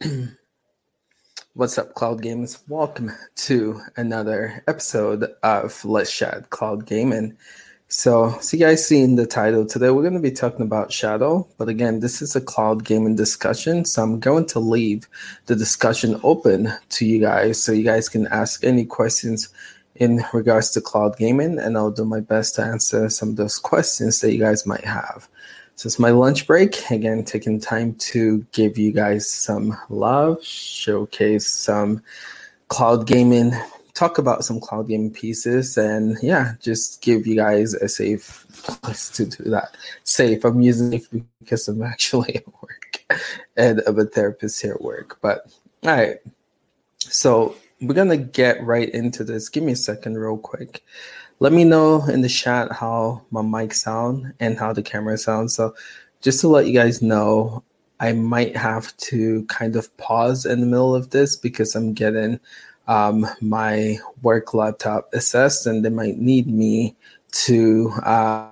What's up, Cloud Gamers? Welcome to another episode of Let's Chat Cloud Gaming. So, so you guys see in the title today, we're going to be talking about Shadow. But again, this is a cloud gaming discussion. So I'm going to leave the discussion open to you guys so you guys can ask any questions in regards to cloud gaming. And I'll do my best to answer some of those questions that you guys might have. So it's my lunch break. Again, taking time to give you guys some love, showcase some cloud gaming, talk about some cloud gaming pieces, and yeah, just give you guys a safe place to do that. Safe. I'm using it because I'm actually at work and I'm a therapist here at work. But all right. So we're gonna get right into this. Give me a second, real quick let me know in the chat how my mic sound and how the camera sounds. So just to let you guys know, I might have to kind of pause in the middle of this because I'm getting um, my work laptop assessed and they might need me to uh,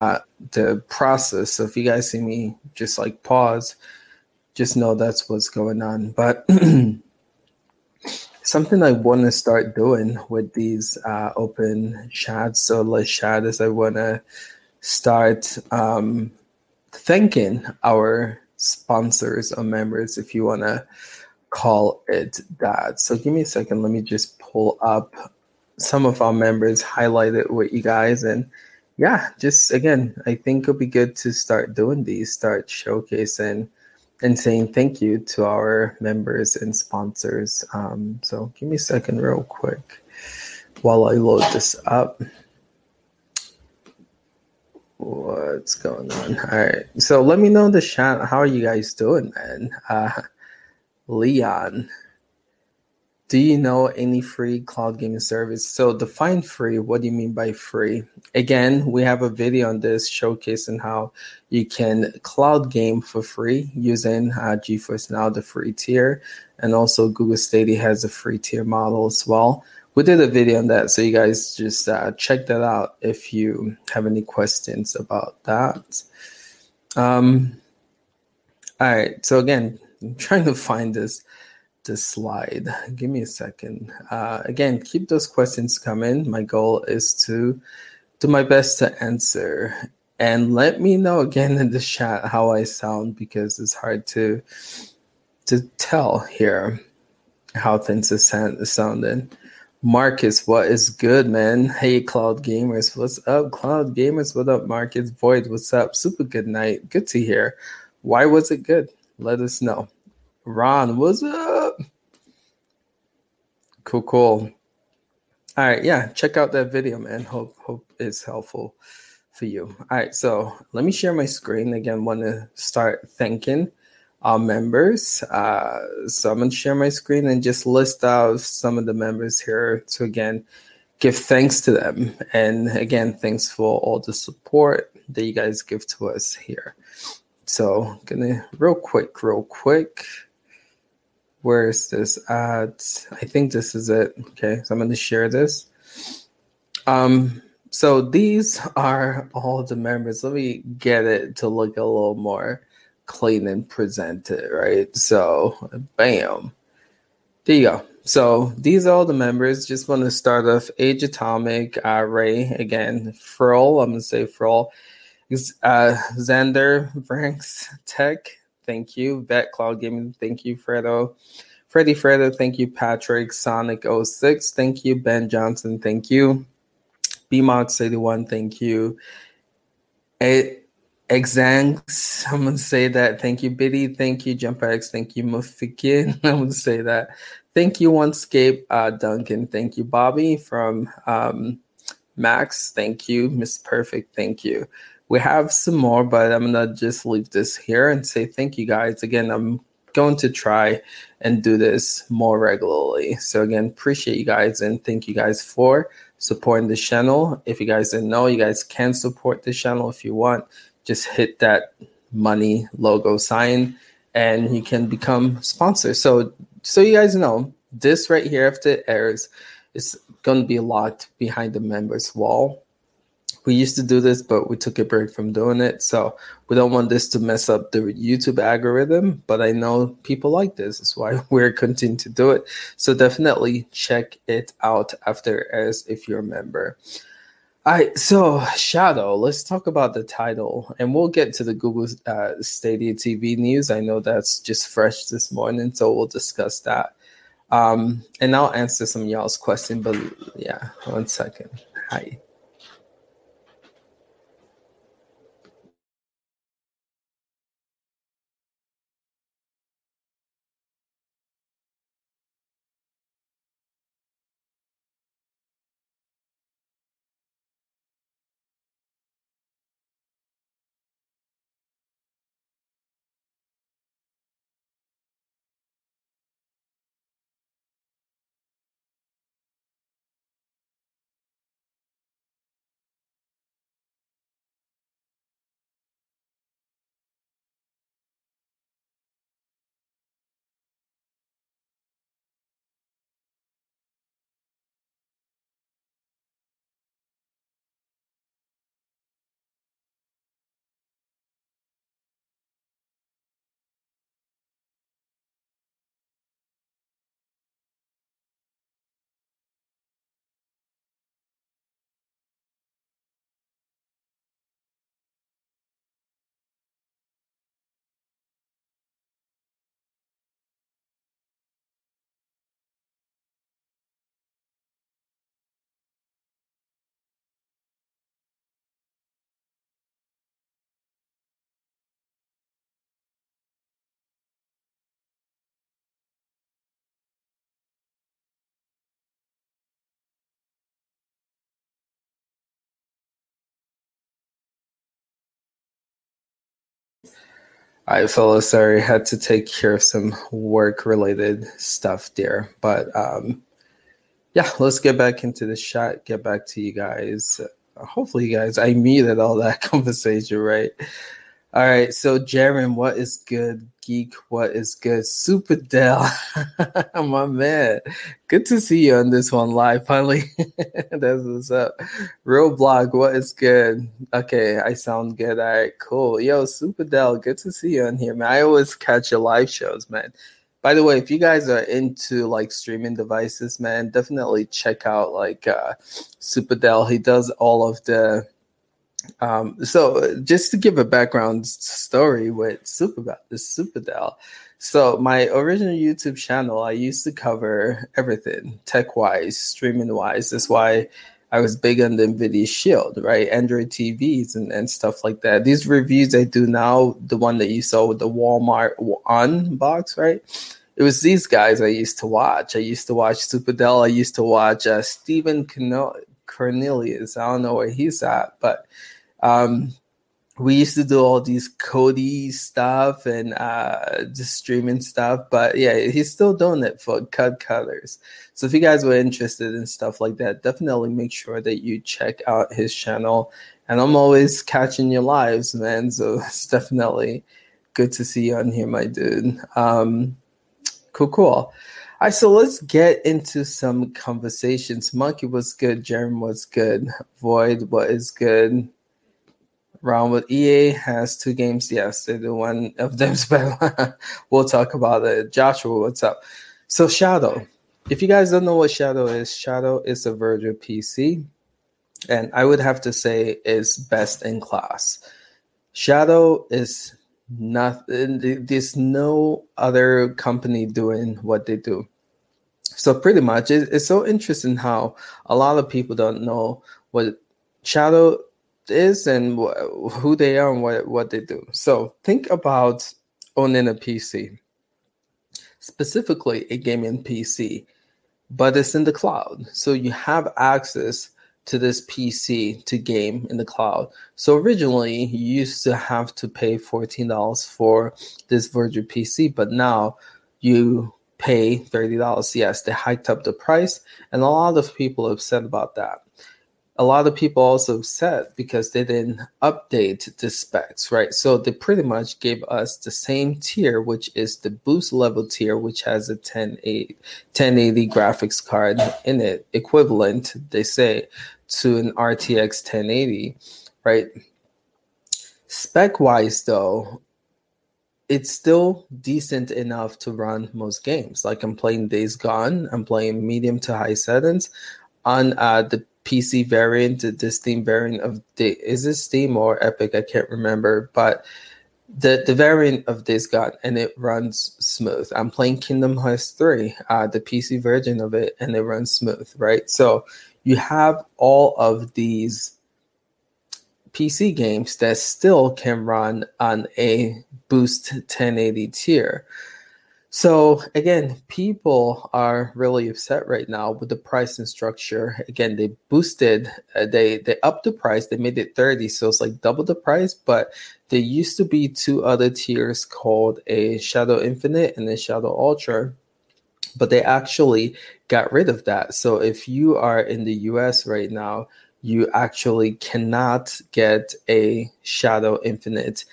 uh, the process. So if you guys see me just like pause, just know that's what's going on. But something I want to start doing with these uh, open chats so let's chat is I want to start um, thanking our sponsors or members, if you want to call it that. So give me a second. Let me just pull up some of our members, highlight it with you guys, and yeah, just again, I think it'll be good to start doing these, start showcasing and saying thank you to our members and sponsors. Um, so give me a second, real quick, while I load this up. What's going on? All right. So let me know in the chat. How are you guys doing, man? Uh, Leon, do you know any free cloud gaming service? So define free. What do you mean by free? Again, we have a video on this showcasing how you can cloud game for free using uh, GeForce Now, the free tier, and also Google Stadia has a free tier model as well. We did a video on that, so you guys just uh, check that out if you have any questions about that. Um, all right. So again, I'm trying to find this this slide. Give me a second. Uh, again, keep those questions coming. My goal is to do my best to answer. And let me know again in the chat how I sound because it's hard to to tell here how things are sounding. Marcus, what is good, man? Hey, Cloud Gamers, what's up? Cloud Gamers, what up? Marcus Void, what's up? Super good night. Good to hear. Why was it good? Let us know. Ron, what's up? Cool, cool. All right, yeah, check out that video, man. Hope hope it's helpful for you. All right, so let me share my screen again. Want to start thanking our members. Uh, so I'm gonna share my screen and just list out some of the members here to again give thanks to them. And again, thanks for all the support that you guys give to us here. So gonna real quick, real quick where is this at? I think this is it. Okay, so I'm going to share this. Um, so these are all the members. Let me get it to look a little more clean and presented, right? So, bam. There you go. So these are all the members. Just want to start off Age Atomic, uh, Ray again, Froll. I'm gonna say Froll, uh, Xander, Franks, Tech, thank you. Vet Cloud Gaming, thank you. Fredo. Freddy Fredo, thank you. Patrick Sonic 06, thank you. Ben Johnson, thank you. BMox81, thank you. Exangs, I'm gonna say that. Thank you, Biddy. Thank you, JumpX. Thank you, Mufikin. I'm gonna say that. Thank you, OneScape, uh, Duncan. Thank you, Bobby from um, Max. Thank you, Miss Perfect. Thank you. We have some more, but I'm gonna just leave this here and say thank you guys. Again, I'm going to try and do this more regularly. So again, appreciate you guys and thank you guys for supporting the channel. If you guys didn't know, you guys can support the channel if you want. Just hit that money logo sign and you can become sponsor. So so you guys know, this right here after it airs is going to be locked behind the members wall we used to do this, but we took a break from doing it. So we don't want this to mess up the YouTube algorithm. But I know people like this. That's why we're continuing to do it. So definitely check it out after as if you're a member. All right, so Shadow, let's talk about the title, and we'll get to the Google uh, Stadia TV news. I know that's just fresh this morning, so we'll discuss that. Um, and I'll answer some y'all's question, but yeah, one second. Hi. I felt sorry, had to take care of some work related stuff there. But um, yeah, let's get back into the shot, get back to you guys. Hopefully, you guys, I muted all that conversation, right? All right, so Jaren, what is good? Geek, what is good? Super Dell, my man. Good to see you on this one live. Finally, that's what's up. Roadblock, what is good? Okay, I sound good. All right, cool. Yo, Super Dell, good to see you on here, man. I always catch your live shows, man. By the way, if you guys are into like streaming devices, man, definitely check out like uh Super Dell. He does all of the um, so just to give a background story with Super Superdell. So my original YouTube channel, I used to cover everything tech wise, streaming wise. That's why I was big on the NVIDIA Shield, right? Android TVs and, and stuff like that. These reviews I do now, the one that you saw with the Walmart unbox, right? It was these guys I used to watch. I used to watch Superdell. I used to watch uh, Stephen Cornelius. I don't know where he's at, but um, we used to do all these Kodi stuff and uh, just streaming stuff. But yeah, he's still doing it for Cut Colors. So if you guys were interested in stuff like that, definitely make sure that you check out his channel. And I'm always catching your lives, man. So it's definitely good to see you on here, my dude. Um, cool, cool. All right, so let's get into some conversations. Monkey was good. Jeremy was good. Void, what is good? round with EA has two games. Yes, they do. One of them's better. we'll talk about it. Joshua, what's up? So Shadow. If you guys don't know what Shadow is, Shadow is a virtual PC, and I would have to say is best in class. Shadow is not. There's no other company doing what they do. So pretty much, it's so interesting how a lot of people don't know what Shadow is and wh- who they are and what, what they do. So think about owning a PC, specifically a gaming PC, but it's in the cloud. So you have access to this PC to game in the cloud. So originally you used to have to pay $14 for this virtual PC, but now you pay $30. Yes, they hiked up the price, and a lot of people are upset about that a lot of people also upset because they didn't update the specs, right? So they pretty much gave us the same tier, which is the boost level tier, which has a 1080, 1080 graphics card in it, equivalent, they say, to an RTX 1080, right? Spec wise, though, it's still decent enough to run most games. Like I'm playing Days Gone, I'm playing medium to high settings on uh, the PC variant, the Steam variant of the is this Steam or Epic? I can't remember, but the the variant of this gun and it runs smooth. I'm playing Kingdom Hearts 3, uh, the PC version of it, and it runs smooth, right? So you have all of these PC games that still can run on a Boost 1080 tier. So again, people are really upset right now with the pricing structure. Again, they boosted, uh, they they upped the price, they made it 30, so it's like double the price. But there used to be two other tiers called a Shadow Infinite and a Shadow Ultra, but they actually got rid of that. So if you are in the US right now, you actually cannot get a Shadow Infinite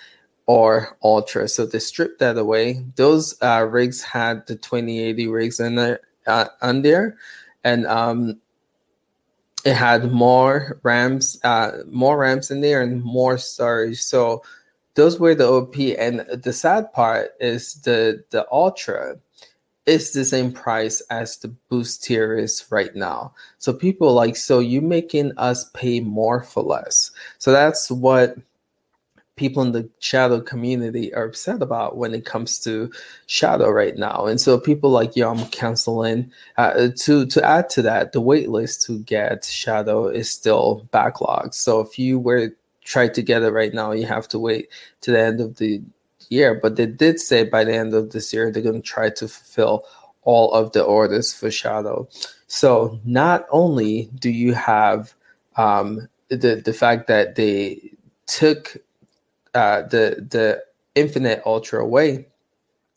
or Ultra. So they stripped that away. Those uh, rigs had the 2080 rigs in there, uh, on there, and um, it had more RAMs, uh, more RAMs in there, and more storage. So those were the OP. And the sad part is the the Ultra is the same price as the boost tier is right now. So people like, so you making us pay more for less. So that's what people in the shadow community are upset about when it comes to shadow right now. And so people like yo i'm canceling. Uh, to to add to that the wait list to get shadow is still backlogged so if you were try to get it right now you have to wait to the end of the year. But they did say by the end of this year they're going to try to fulfill all of the orders for shadow. So not only do you have um, the the fact that they took uh, the the Infinite Ultra away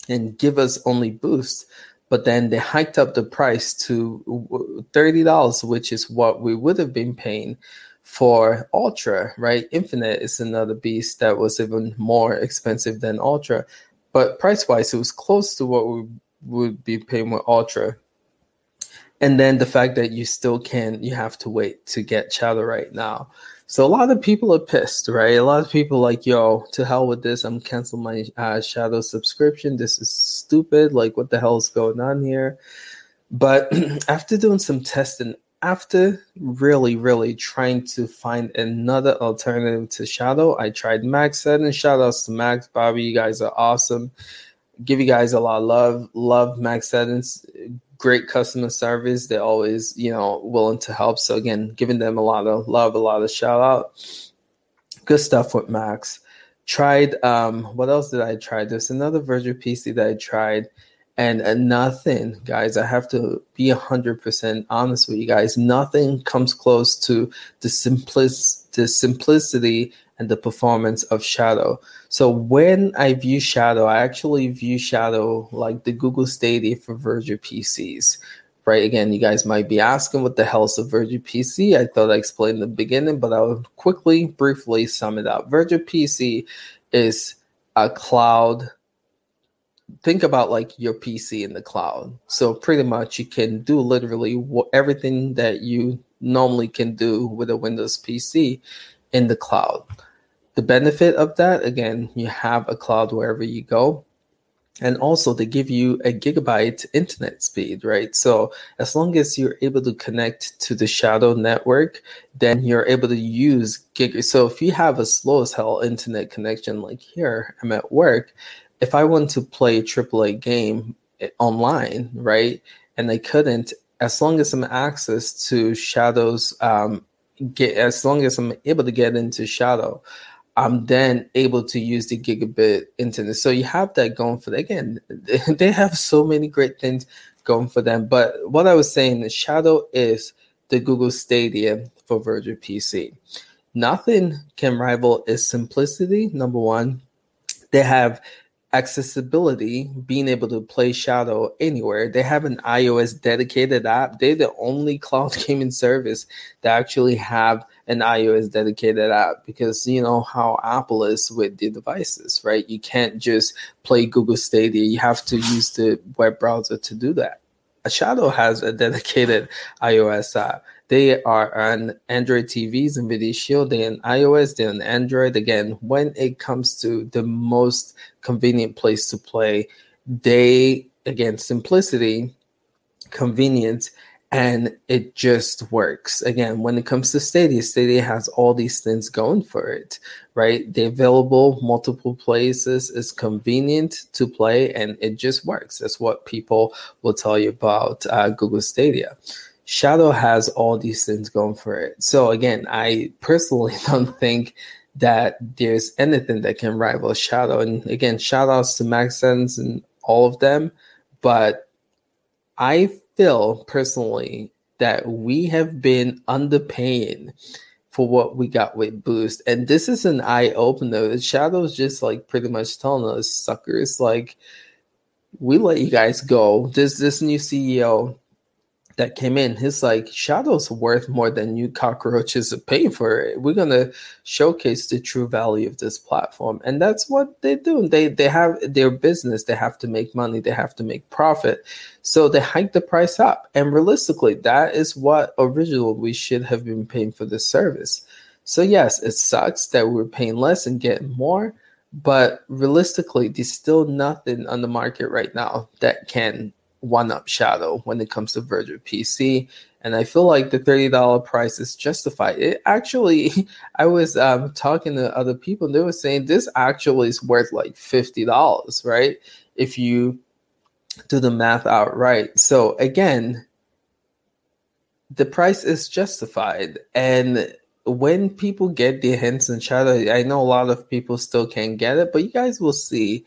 and give us only boost. But then they hiked up the price to thirty dollars, which is what we would have been paying for Ultra. Right? Infinite is another beast that was even more expensive than Ultra, but price wise, it was close to what we would be paying with Ultra. And then the fact that you still can, you have to wait to get Shadow right now. So a lot of people are pissed, right? A lot of people like, yo, to hell with this. I'm canceling my uh, Shadow subscription. This is stupid. Like, what the hell is going on here? But after doing some testing, after really, really trying to find another alternative to Shadow, I tried Max and Shout outs to Max, Bobby. You guys are awesome. Give you guys a lot of love. Love Max Settings great customer service. They're always, you know, willing to help. So again, giving them a lot of love, a lot of shout out. Good stuff with Max. Tried um what else did I try? There's another virtual PC that I tried and uh, nothing, guys. I have to be hundred percent honest with you guys. Nothing comes close to the simplic- the simplicity and the performance of Shadow. So when I view Shadow, I actually view Shadow like the Google Stadia for virtual PCs. Right again, you guys might be asking what the hell is a virtual PC. I thought I explained in the beginning, but I'll quickly, briefly sum it up. Virtual PC is a cloud. Think about like your PC in the cloud. So pretty much you can do literally everything that you normally can do with a Windows PC in the cloud. The benefit of that, again, you have a cloud wherever you go. And also, they give you a gigabyte internet speed, right? So, as long as you're able to connect to the Shadow network, then you're able to use gig. So, if you have a slow as hell internet connection, like here, I'm at work, if I want to play a AAA game eh, online, right, and I couldn't, as long as I'm access to Shadow's, um, get as long as I'm able to get into Shadow, I'm then able to use the gigabit internet. So you have that going for them. Again, they have so many great things going for them. But what I was saying, Shadow is the Google Stadia for virtual PC. Nothing can rival its simplicity. Number one, they have accessibility, being able to play Shadow anywhere. They have an iOS dedicated app. They're the only cloud gaming service that actually have an iOS dedicated app because you know how Apple is with the devices, right? You can't just play Google Stadia. You have to use the web browser to do that. Shadow has a dedicated iOS app. They are on Android TVs, NVIDIA Shield. They're on iOS. They're on Android. Again, when it comes to the most convenient place to play, they again simplicity, convenience, and it just works. Again, when it comes to Stadia, Stadia has all these things going for it, right? They're available multiple places. It's convenient to play, and it just works. That's what people will tell you about uh, Google Stadia. Shadow has all these things going for it. So again, I personally don't think that there's anything that can rival Shadow. And again, shout outs to Maxence and all of them. But I feel personally that we have been underpaying for what we got with Boost. And this is an eye opener. The shadow's just like pretty much telling us, suckers, like, we let you guys go. This this new CEO that came in, he's like, Shadow's worth more than you cockroaches are paying for it. We're gonna showcase the true value of this platform. And that's what they do. They they have their business, they have to make money, they have to make profit. So they hike the price up. And realistically, that is what originally we should have been paying for this service. So yes, it sucks that we're paying less and getting more, but realistically, there's still nothing on the market right now that can one up Shadow when it comes to Virtual PC. And I feel like the $30 price is justified. It actually, I was um, talking to other people and they were saying this actually is worth like $50, right? If you do the math outright. So again, the price is justified. And when people get their hands on Shadow, I know a lot of people still can't get it, but you guys will see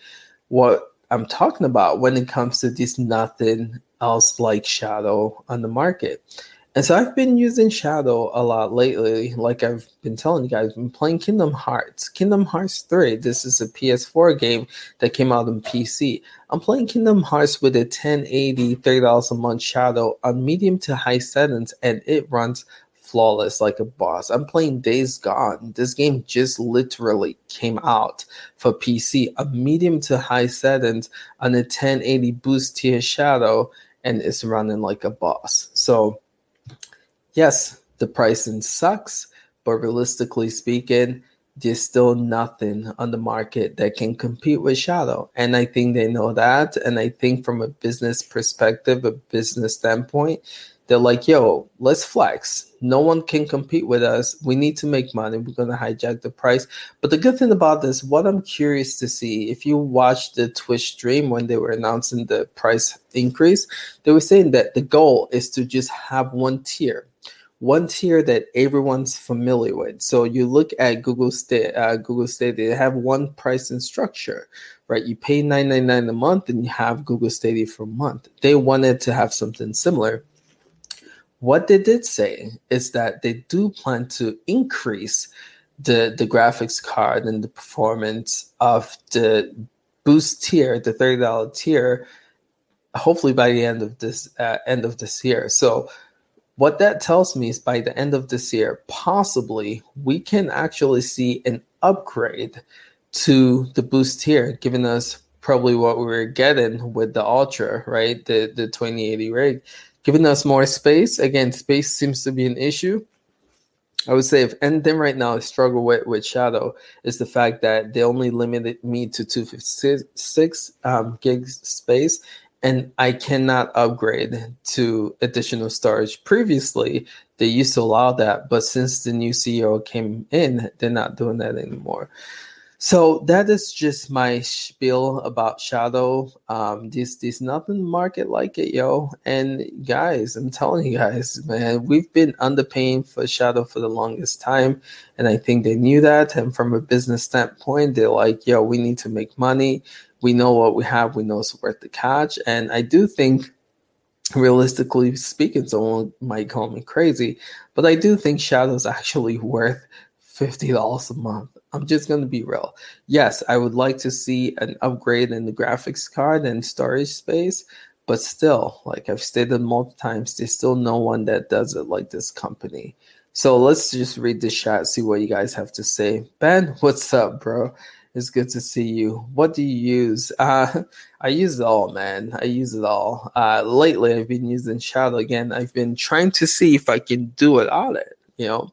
what I'm talking about when it comes to this nothing else like Shadow on the market. And so I've been using Shadow a lot lately. Like I've been telling you guys, I've been playing Kingdom Hearts. Kingdom Hearts 3. This is a PS4 game that came out on PC. I'm playing Kingdom Hearts with a 1080 $30 a month Shadow on medium to high settings, and it runs flawless like a boss. I'm playing Days Gone. This game just literally came out for PC, a medium to high settings on a 1080 boost tier shadow, and it's running like a boss. So, yes, the pricing sucks, but realistically speaking, there's still nothing on the market that can compete with Shadow. And I think they know that. And I think from a business perspective, a business standpoint, they're like, yo, let's flex. No one can compete with us. We need to make money. We're going to hijack the price. But the good thing about this, what I'm curious to see, if you watch the Twitch stream when they were announcing the price increase, they were saying that the goal is to just have one tier one tier that everyone's familiar with. So you look at Google State, uh, Google State, they have one pricing structure, right? You pay nine ninety nine a month, and you have Google Stadia for a month. They wanted to have something similar. What they did say is that they do plan to increase the, the graphics card and the performance of the boost tier, the $30 tier, hopefully by the end of this uh, end of this year. So what that tells me is by the end of this year, possibly we can actually see an upgrade to the boost tier, giving us probably what we were getting with the Ultra, right? The the 2080 rig giving us more space. Again, space seems to be an issue. I would say if anything right now I struggle with with Shadow is the fact that they only limited me to 256 um, gigs space, and I cannot upgrade to additional storage. Previously, they used to allow that, but since the new CEO came in, they're not doing that anymore. So that is just my spiel about Shadow. Um, there's, there's nothing market like it, yo. And guys, I'm telling you guys, man, we've been underpaying for Shadow for the longest time. And I think they knew that. And from a business standpoint, they're like, yo, we need to make money. We know what we have. We know it's worth the catch. And I do think realistically speaking, someone might call me crazy, but I do think Shadow's actually worth $50 a month. I'm just going to be real. Yes, I would like to see an upgrade in the graphics card and storage space, but still, like I've stated multiple times, there's still no one that does it like this company. So let's just read the chat, see what you guys have to say. Ben, what's up, bro? It's good to see you. What do you use? Uh, I use it all, man. I use it all. Uh, lately, I've been using Shadow again. I've been trying to see if I can do it on it. You know,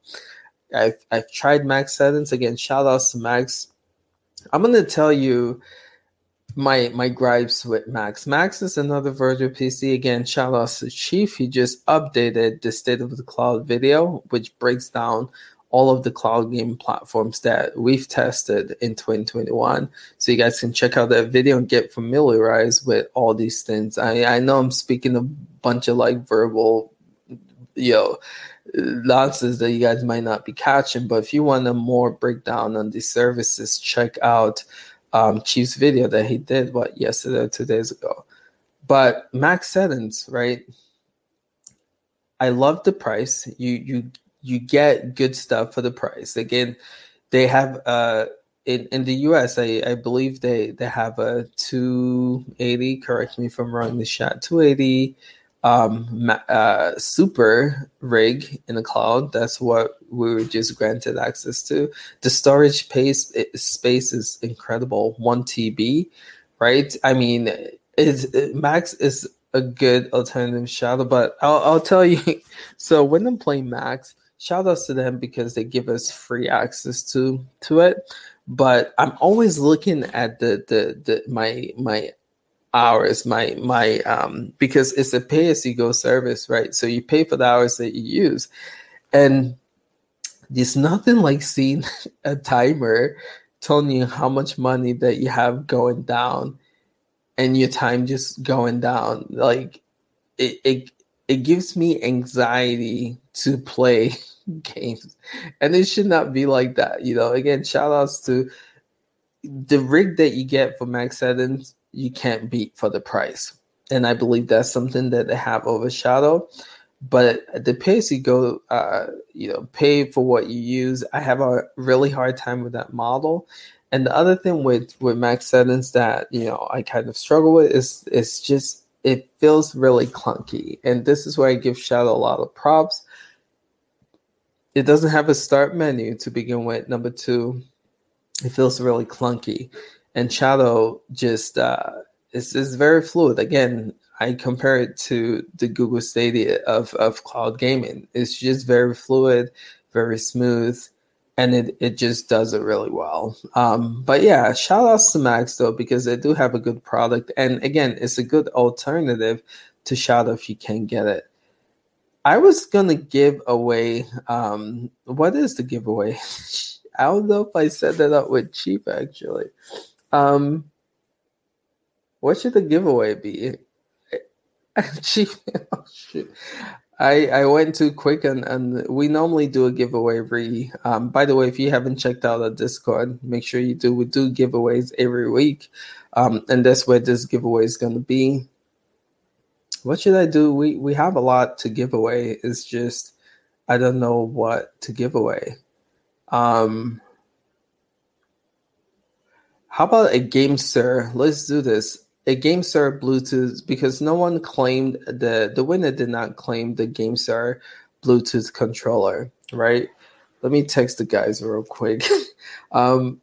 I've I've tried Max settings again. Shout outs to Max. I'm gonna tell you my my gripes with Max. Max is another virtual PC. Again, shout out to Chief. He just updated the state of the cloud video, which breaks down all of the cloud game platforms that we've tested in 2021. So you guys can check out that video and get familiarized with all these things. I, I know I'm speaking a bunch of like verbal, you know, nonsense that you guys might not be catching, but if you want a more breakdown on these services, check out um, Chief's video that he did what yesterday or two days ago. But max settings, right? I love the price. You you you get good stuff for the price. Again, they have uh in, in the US, I, I believe they, they have a 280, correct me if I'm wrong, the shot 280 um, uh, super rig in the cloud. That's what we were just granted access to. The storage space space is incredible, one TB, right? I mean, it's, it, Max is a good alternative shadow, but I'll, I'll tell you. So when I'm playing Max, shout outs to them because they give us free access to to it. But I'm always looking at the the, the my my hours my my um because it's a pay as you go service right? So you pay for the hours that you use. And there's nothing like seeing a timer telling you how much money that you have going down and your time just going down. Like it it, it gives me anxiety to play games. And it should not be like that you know? Again shout outs to the rig that you get for max settings you can't beat for the price. And I believe that's something that they have overshadowed. But the pace you go, uh, you know, pay for what you use. I have a really hard time with that model. And the other thing with with max settings that you know I kind of struggle with is it's just it feels really clunky. And this is where I give Shadow a lot of props. It doesn't have a start menu to begin with. Number two, it feels really clunky and Shadow just uh, is is very fluid. Again, I compare it to the Google Stadia of of cloud gaming. It's just very fluid, very smooth, and it it just does it really well. Um, but yeah, shout outs to Max though because they do have a good product, and again, it's a good alternative to Shadow if you can't get it. I was gonna give away. Um, what is the giveaway? I don't know if I set that up with cheap actually. Um, what should the giveaway be? oh, I I went too quick and, and we normally do a giveaway every um by the way if you haven't checked out our Discord, make sure you do we do giveaways every week. Um and that's where this giveaway is gonna be. What should I do? We we have a lot to give away. It's just I don't know what to give away. Um how about a game, GameSir? Let's do this. A game, GameSir Bluetooth because no one claimed the the winner did not claim the game, GameSir Bluetooth controller, right? Let me text the guys real quick. um,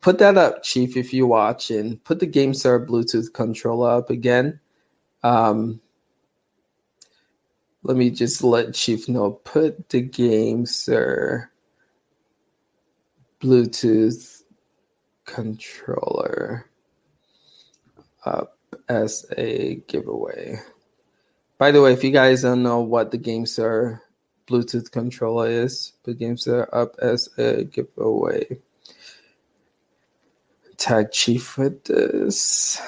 put that up, Chief, if you're watching. Put the GameSir Bluetooth controller up again. Um, let me just let Chief know. Put the GameSir Bluetooth controller up as a giveaway. By the way, if you guys don't know what the GameSir Bluetooth controller is, the GameSir up as a giveaway. Tag Chief with this.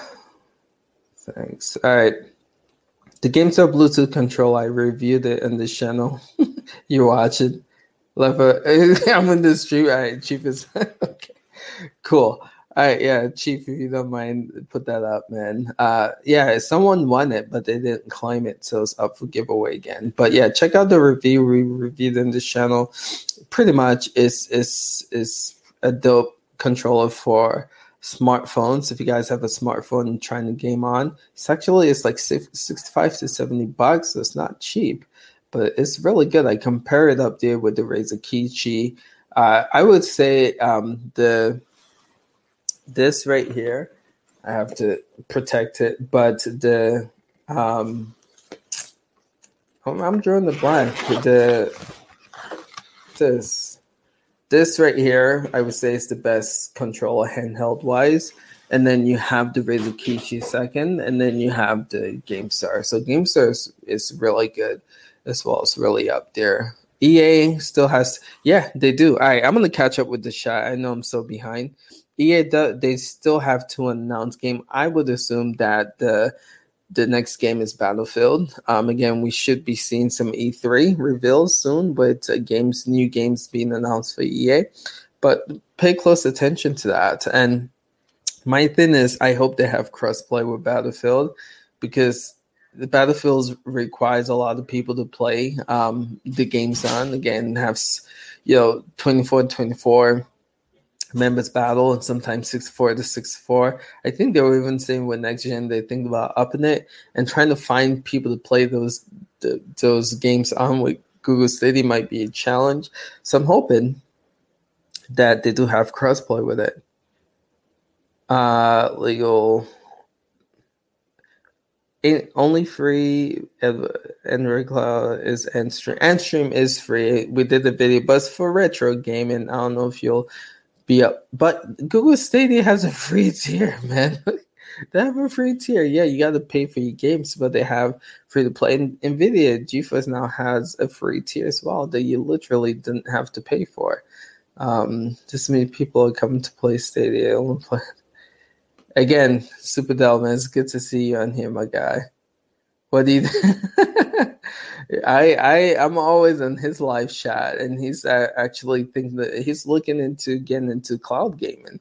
Thanks. All right. The GameSir Bluetooth controller, I reviewed it in this channel. You're watching. Left a, I'm in the stream. All right, Chief is okay cool. All right, yeah, Chief, if you don't mind, put that up, man. Uh, yeah, someone won it, but they didn't claim it, so it's up for giveaway again. But yeah, check out the review we reviewed in this channel. Pretty much, is is is a dope controller for smartphones. If you guys have a smartphone trying to game on, it's actually it's like six, 65 to 70 bucks, so it's not cheap, but it's really good. I compare it up there with the Razer Kishi. Uh, I would say um, the this right here, I have to protect it, but the um, I'm drawing the blank. The this this right here, I would say is the best controller handheld wise. And then you have the Razer Kishi second, and then you have the GameStar. So GameStar is, is really good as well. It's really up there. EA still has, yeah, they do. All right, I'm gonna catch up with the shot. I know I'm so behind. EA they still have to announce game. I would assume that the the next game is Battlefield. Um, again, we should be seeing some E3 reveals soon with uh, games, new games being announced for EA. But pay close attention to that. And my thing is, I hope they have crossplay with Battlefield because the Battlefield requires a lot of people to play um, the games on. Again, have you know 24 24 members battle and sometimes 64 to 64. I think they were even saying with next gen they think about upping it and trying to find people to play those those games on with Google Stadia might be a challenge. So I'm hoping that they do have crossplay with it. Uh, legal. It, only free Android Cloud is Antstream. Antstream is free. We did the video, but for retro gaming. I don't know if you'll be. But Google Stadia has a free tier, man. they have a free tier. Yeah, you got to pay for your games, but they have free to play. And Nvidia GeForce now has a free tier as well that you literally didn't have to pay for. Um, just many people are coming to play Stadia. Again, Super Delman, it's good to see you on here, my guy. What do you? I I I'm always in his live chat, and he's actually thinking that he's looking into getting into cloud gaming.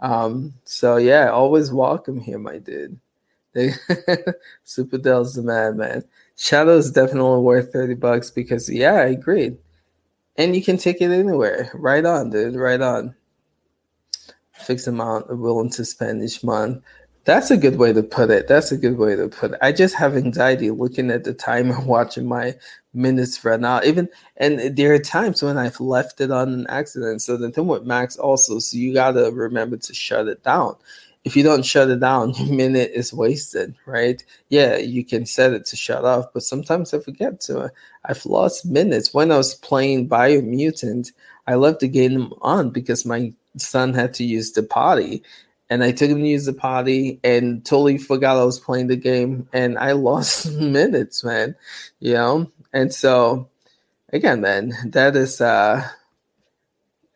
Um, so yeah, always welcome here, my dude. Super Dell's the man, man. Shadow is definitely worth thirty bucks because yeah, I agree, and you can take it anywhere. Right on, dude. Right on. Fixed amount willing to spend each month. That's a good way to put it. That's a good way to put it. I just have anxiety looking at the time and watching my minutes run out. Even and there are times when I've left it on an accident. So the thing with Max also, so you gotta remember to shut it down. If you don't shut it down, your minute is wasted, right? Yeah, you can set it to shut off, but sometimes I forget to. I've lost minutes. When I was playing Biomutant, I left the game on because my son had to use the potty and I took him to use the potty and totally forgot I was playing the game and I lost minutes, man. You know? And so again, man, that is uh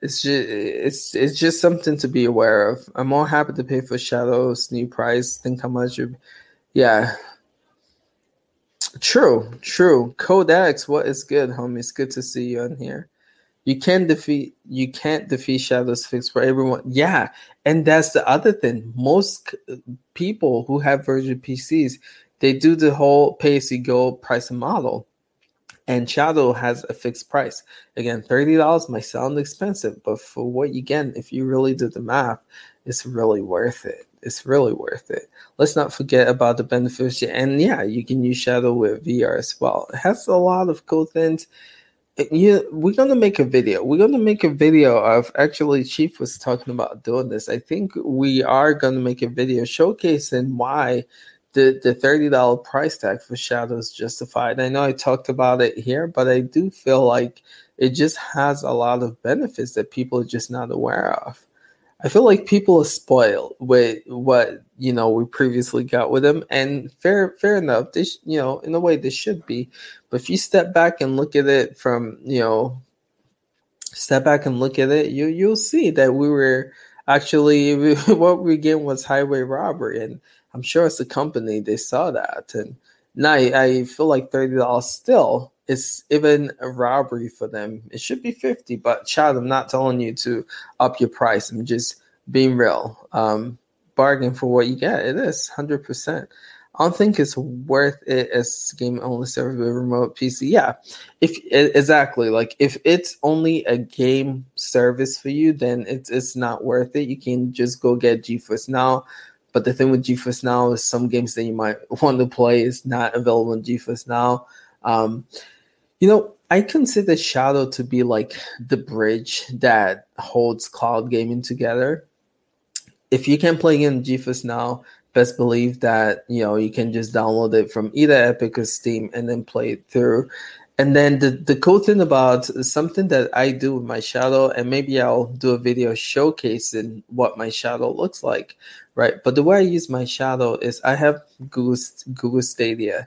it's just it's it's just something to be aware of. I'm more happy to pay for Shadow's new price. Think how much you yeah. True, true. Codex, what is good, homie? It's good to see you on here. You can defeat you can't defeat Shadows Fix for everyone. Yeah, and that's the other thing. Most people who have virtual PCs, they do the whole pay as you go price model. And Shadow has a fixed price. Again, $30 might sound expensive, but for what you get, if you really do the math, it's really worth it. It's really worth it. Let's not forget about the benefits. And yeah, you can use Shadow with VR as well. It has a lot of cool things yeah, we're gonna make a video. We're gonna make a video of actually Chief was talking about doing this. I think we are gonna make a video showcasing why the the thirty dollar price tag for Shadows justified. I know I talked about it here, but I do feel like it just has a lot of benefits that people are just not aware of. I feel like people are spoiled with what you know we previously got with them, and fair fair enough. This you know in a way this should be, but if you step back and look at it from you know step back and look at it, you you'll see that we were actually what we get was highway robbery, and I'm sure as a company they saw that, and now I, I feel like thirty dollars still it's even a robbery for them. It should be 50, but child, I'm not telling you to up your price. I'm just being real. Um, bargain for what you get. It is hundred percent. I don't think it's worth it as game only service with remote PC. Yeah, if exactly like if it's only a game service for you, then it's it's not worth it. You can just go get GeForce Now. But the thing with GeForce Now is some games that you might want to play is not available in GeForce Now. Um, you know, I consider Shadow to be like the bridge that holds cloud gaming together. If you can play in GeForce Now, best believe that you know you can just download it from either Epic or Steam and then play it through. And then the, the cool thing about something that I do with my shadow, and maybe I'll do a video showcasing what my shadow looks like, right? But the way I use my shadow is I have Google, Google Stadia,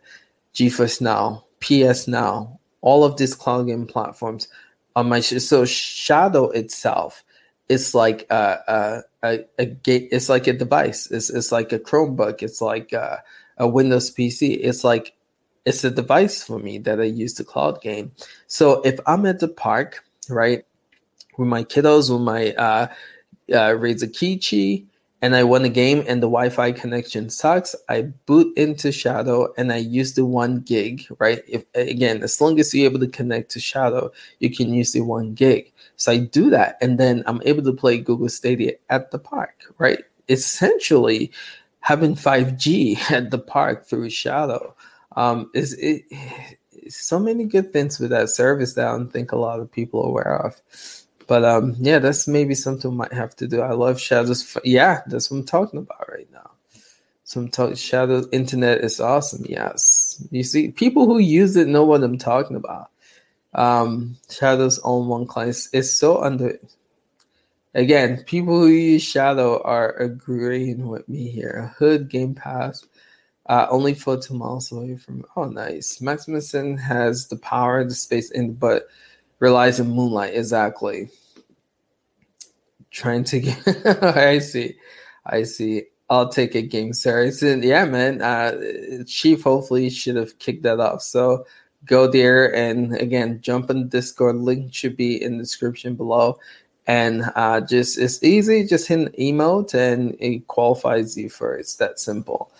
GeForce Now, PS Now, all of these cloud game platforms on my so shadow itself is like a, a, a, gate it's like a device. It's, it's like a chromebook. It's like a, a windows pc it's like it's a device for me that i use to cloud game. So if i'm at the park right with my kiddos with my uh uh Razer Kishi and I won a game and the Wi-Fi connection sucks, I boot into Shadow and I use the one gig, right? If again, as long as you're able to connect to Shadow, you can use the one gig. So I do that, and then I'm able to play Google Stadia at the park, right? Essentially, having 5G at the park through Shadow um, is it. So many good things with that service that I don't think a lot of people are aware of. But um, yeah, that's maybe something we might have to do. I love shadows. Yeah, that's what I'm talking about right now. Some talk shadow internet is awesome. Yes, you see, people who use it know what I'm talking about. Um, Shadow's on one client is so under. Again, people who use Shadow are agreeing with me here. Hood Game Pass, uh, only for two miles away from. Oh, nice. Maximuson has the power, the space, and but relies on Moonlight exactly. Trying to get. I see, I see. I'll take a game series, and yeah, man. Uh, Chief hopefully should have kicked that off. So go there and again jump in the Discord. Link should be in the description below. And uh, just it's easy. Just hit an emote and it qualifies you for it. It's that simple.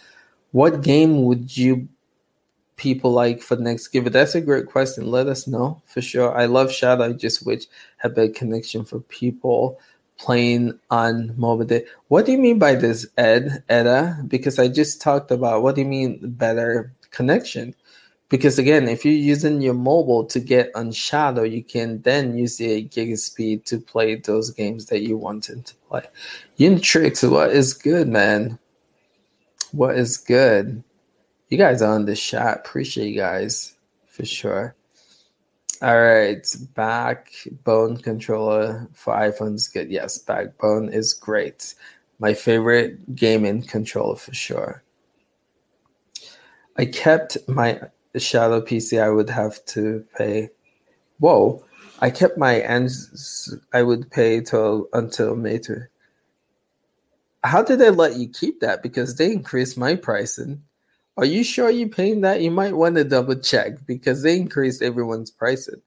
What game would you people like for next giver? That's a great question. Let us know for sure. I love Shadow. I just wish have a connection for people playing on mobile. Day. What do you mean by this, Ed, Edda? Because I just talked about what do you mean better connection? Because again, if you're using your mobile to get on Shadow, you can then use the 8 gig speed to play those games that you wanted to play. Unitrix, what is good, man? What is good? You guys are on the shot. Appreciate you guys for sure. All right, backbone controller for iPhone is good. Yes, backbone is great. My favorite gaming controller for sure. I kept my shadow PC. I would have to pay. Whoa! I kept my ends. I would pay till until May. To, how did they let you keep that? Because they increased my pricing. Are you sure you're paying that? You might want to double check because they increased everyone's pricing.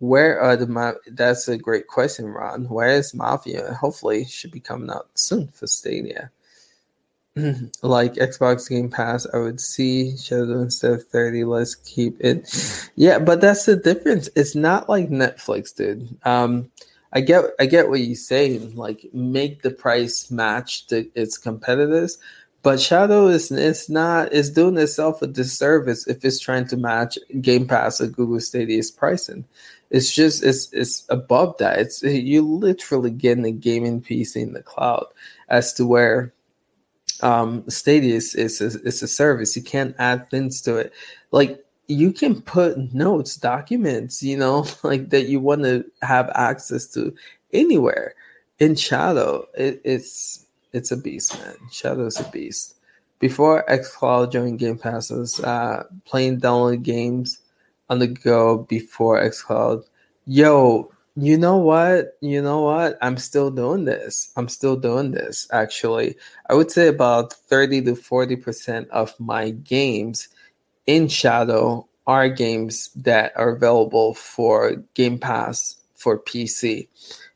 Where are the ma- That's a great question, Ron. Where is Mafia? Hopefully, should be coming out soon for Stadia. like Xbox Game Pass, I would see Shadow instead of 30. Let's keep it. Yeah, but that's the difference. It's not like Netflix, dude. Um, I get I get what you're saying. Like make the price match the, its competitors, but Shadow is it's not is doing itself a disservice if it's trying to match Game Pass or Google Stadia's pricing. It's just it's it's above that. It's you literally getting a gaming PC in the cloud as to where um Stadia is is a, is a service. You can't add things to it. Like you can put notes, documents, you know, like that you want to have access to anywhere in Shadow. It, it's it's a beast, man. Shadow's a beast. Before xCloud joined Game Pass, I was uh, playing download games on the go before xCloud. Yo, you know what? You know what? I'm still doing this. I'm still doing this. Actually, I would say about thirty to forty percent of my games in Shadow are games that are available for Game Pass for PC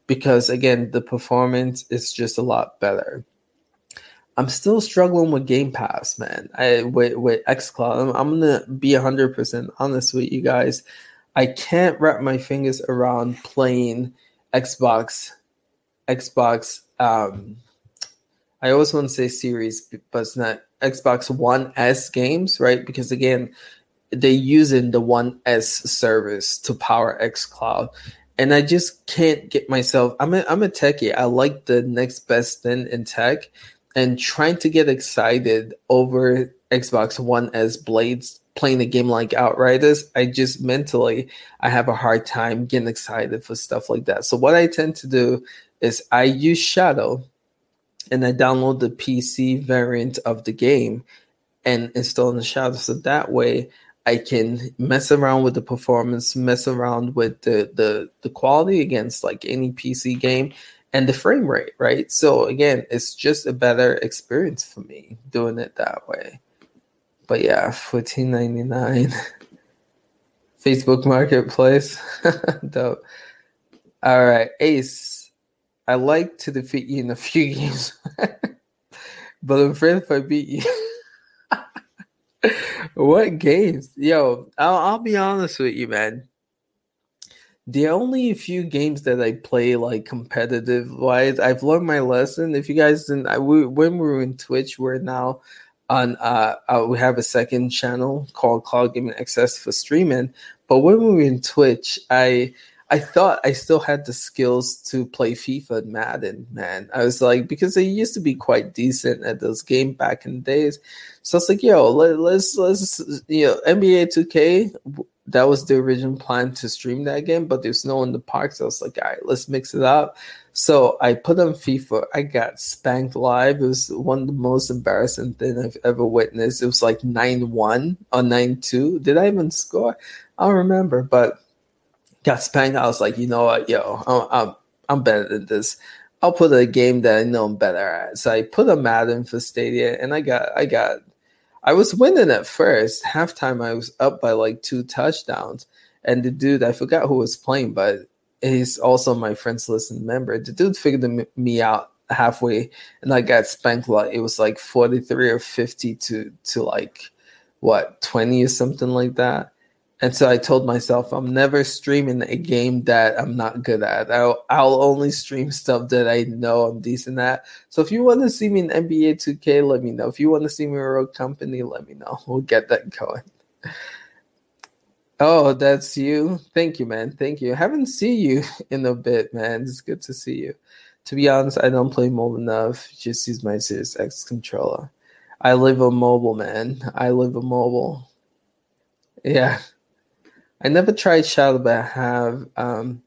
because again, the performance is just a lot better. I'm still struggling with Game Pass, man. I with with XCloud. I'm, I'm gonna be hundred percent honest with you guys. I can't wrap my fingers around playing Xbox, Xbox. Um, I always want to say Series, but it's not Xbox One S games, right? Because again, they're using the One S service to power XCloud, and I just can't get myself. I'm a I'm a techie. I like the next best thing in tech, and trying to get excited over Xbox One S Blades playing a game like Outriders, I just mentally I have a hard time getting excited for stuff like that. So what I tend to do is I use Shadow and I download the PC variant of the game and install in the Shadow. So that way I can mess around with the performance, mess around with the the the quality against like any PC game and the frame rate, right? So again, it's just a better experience for me doing it that way. But yeah, fourteen ninety nine. Facebook Marketplace. Dope. All right, Ace. I like to defeat you in a few games, but I'm afraid if I beat you what games? Yo, I'll, I'll be honest with you, man. The only few games that I play like competitive wise, I've learned my lesson. If you guys didn't, I, we, when we were in Twitch, we're now on. Uh, uh, we have a second channel called Cloud Gaming Access for streaming. But when we were in Twitch, I I thought I still had the skills to play FIFA and Madden, man. I was like, because I used to be quite decent at those games back in the days. So I was like, yo, let, let's let's you know, NBA 2K. That was the original plan to stream that game, but there's no one in the park. So I was like, all right, let's mix it up. So I put on FIFA. I got spanked live. It was one of the most embarrassing things I've ever witnessed. It was like 9 1 or 9 2. Did I even score? I don't remember, but got spanked. I was like, you know what, yo, I'm, I'm, I'm better than this. I'll put a game that I know I'm better at. So I put a Madden for Stadia, and I got, I got, I was winning at first. Halftime, I was up by like two touchdowns, and the dude, I forgot who was playing, but he's also my friends listen member. The dude figured me out halfway, and I got spanked like it was like forty three or fifty to to like what twenty or something like that. And so I told myself, I'm never streaming a game that I'm not good at. I'll, I'll only stream stuff that I know I'm decent at. So if you want to see me in NBA 2K, let me know. If you want to see me in Rogue Company, let me know. We'll get that going. Oh, that's you. Thank you, man. Thank you. I haven't seen you in a bit, man. It's good to see you. To be honest, I don't play mobile enough. Just use my Series X controller. I live on mobile, man. I live on mobile. Yeah. I never tried Shadow, but I have. Um,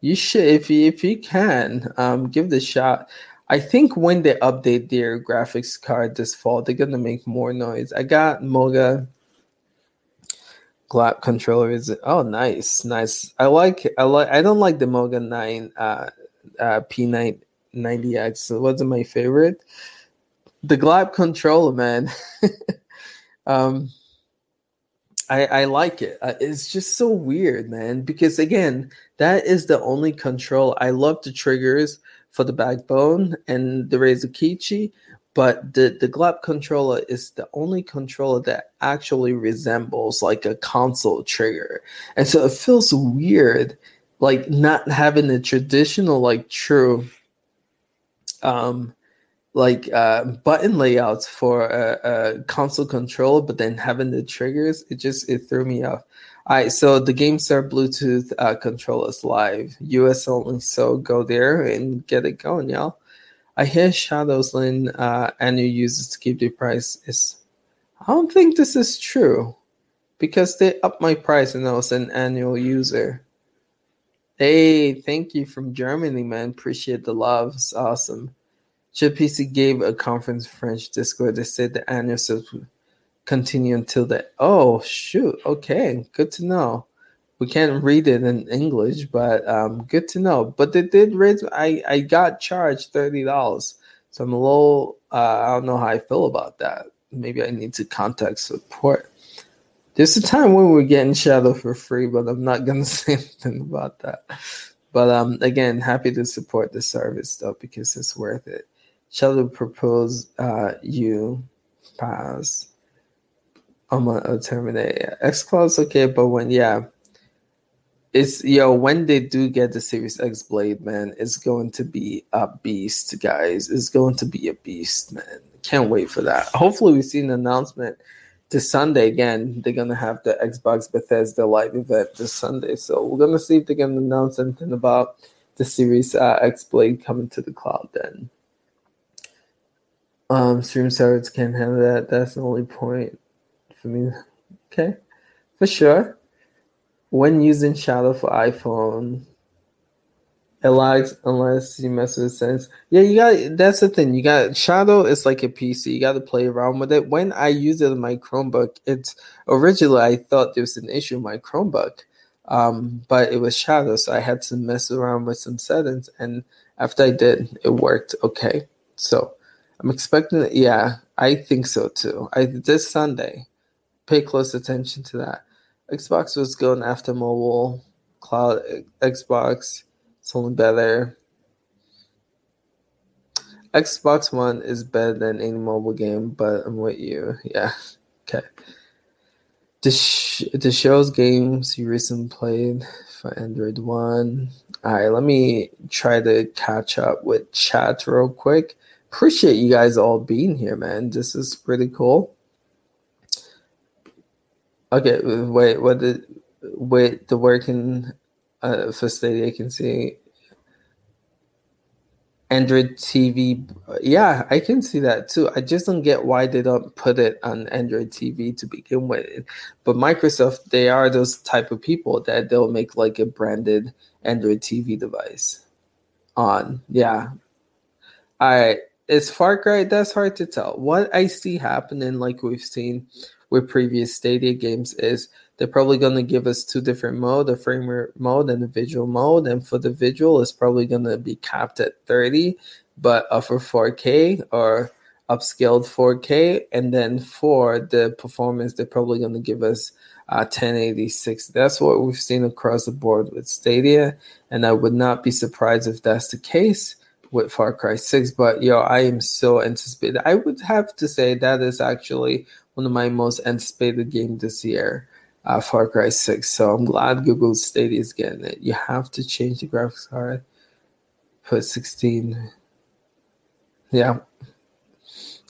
you should, if you if you can, um, give the shot. I think when they update their graphics card this fall, they're gonna make more noise. I got Moga Glap controller. Is it? Oh, nice, nice. I like. I like. I don't like the Moga Nine uh, uh, P nine ninety X. It wasn't my favorite. The Glap controller, man. um, I, I like it. It's just so weird, man. Because again, that is the only control. I love the triggers for the backbone and the Razer Kishi, but the the Glap controller is the only controller that actually resembles like a console trigger, and so it feels weird, like not having the traditional like true um like uh, button layouts for a, a, console control, but then having the triggers, it just it threw me off. All right, so the GameStar Bluetooth uh, controllers live, US only. So go there and get it going, y'all. I hear Shadows Lynn uh, annual users to keep the price is. I don't think this is true because they upped my price and I was an annual user. Hey, thank you from Germany, man. Appreciate the love. It's awesome. JPC gave a conference French Discord. They said the annual would continue until the. Oh shoot! Okay, good to know. We can't read it in English, but um, good to know. But they did raise. I I got charged thirty dollars, so I'm a little. Uh, I don't know how I feel about that. Maybe I need to contact support. There's a time when we're getting Shadow for free, but I'm not gonna say anything about that. But um, again, happy to support the service though because it's worth it. Shadow propose uh, you pass. I'm gonna terminate X Clause okay, but when yeah, it's yo when they do get the Series X Blade, man, it's going to be a beast, guys. It's going to be a beast, man. Can't wait for that. Hopefully, we see an announcement this Sunday again. They're gonna have the Xbox Bethesda live event this Sunday, so we're gonna see if they're gonna announce anything about the Series uh, X Blade coming to the cloud. Then, um, stream servers can't handle that. That's the only point for me. Okay, for sure. When using Shadow for iPhone, it lags unless you mess with settings. Yeah, you got. That's the thing. You got Shadow is like a PC. You got to play around with it. When I use it in my Chromebook, it's originally I thought there was an issue with my Chromebook, um, but it was Shadow, so I had to mess around with some settings. And after I did, it worked okay. So I'm expecting. Yeah, I think so too. I this Sunday, pay close attention to that. Xbox was going after mobile, cloud, Xbox it's only better. Xbox One is better than any mobile game, but I'm with you. Yeah. Okay. The, the show's games you recently played for Android One. All right, let me try to catch up with chat real quick. Appreciate you guys all being here, man. This is pretty cool. Okay, wait, what did wait the working uh, for Stadia, I can see Android TV. Yeah, I can see that too. I just don't get why they don't put it on Android TV to begin with. But Microsoft, they are those type of people that they'll make like a branded Android TV device on. Yeah. All right. Is Far Cry? That's hard to tell. What I see happening, like we've seen with previous Stadia games, is they're probably going to give us two different mode, a framework mode and a visual mode. And for the visual, it's probably going to be capped at 30, but offer 4K or upscaled 4K. And then for the performance, they're probably going to give us uh, 1086. That's what we've seen across the board with Stadia. And I would not be surprised if that's the case with Far Cry 6. But yo, I am so anticipated. I would have to say that is actually one of my most anticipated games this year uh, Far Cry 6. So I'm glad Google Stadia is getting it. You have to change the graphics card. Put 16. Yeah.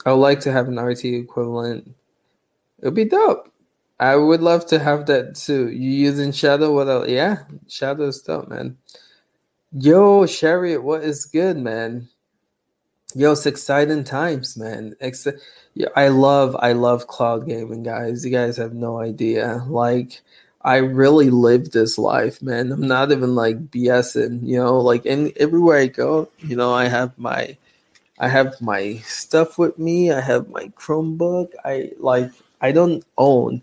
I would like to have an RT equivalent. It would be dope. I would love to have that too. You using Shadow? What else? Yeah, Shadow is dope, man. Yo, Chariot, what is good, man? Yo, it's exciting times, man. Ex- I love I love cloud gaming, guys. You guys have no idea. Like I really live this life, man. I'm not even like BSing, you know, like in everywhere I go, you know, I have my I have my stuff with me. I have my Chromebook. I like I don't own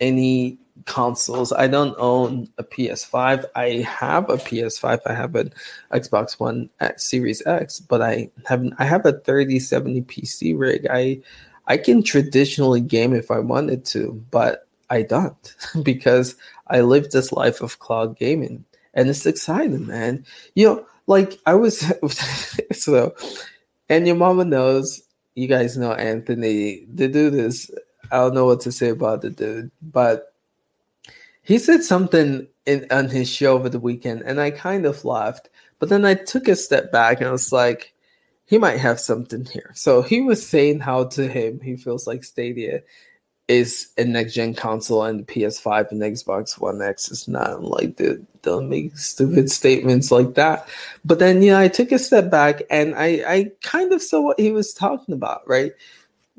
any consoles. I don't own a PS5. I have a PS5. I have an Xbox One X Series X, but I have I have a 3070 PC rig. I I can traditionally game if I wanted to, but I don't because I live this life of cloud gaming and it's exciting, man. You know, like I was so, and your mama knows, you guys know Anthony. The dude is, I don't know what to say about the dude, but he said something in on his show over the weekend, and I kind of laughed. But then I took a step back and I was like, he might have something here. So he was saying how to him he feels like Stadia is a next gen console and PS5 and Xbox One X is not. Like the don't make stupid statements like that. But then you know I took a step back and I I kind of saw what he was talking about, right?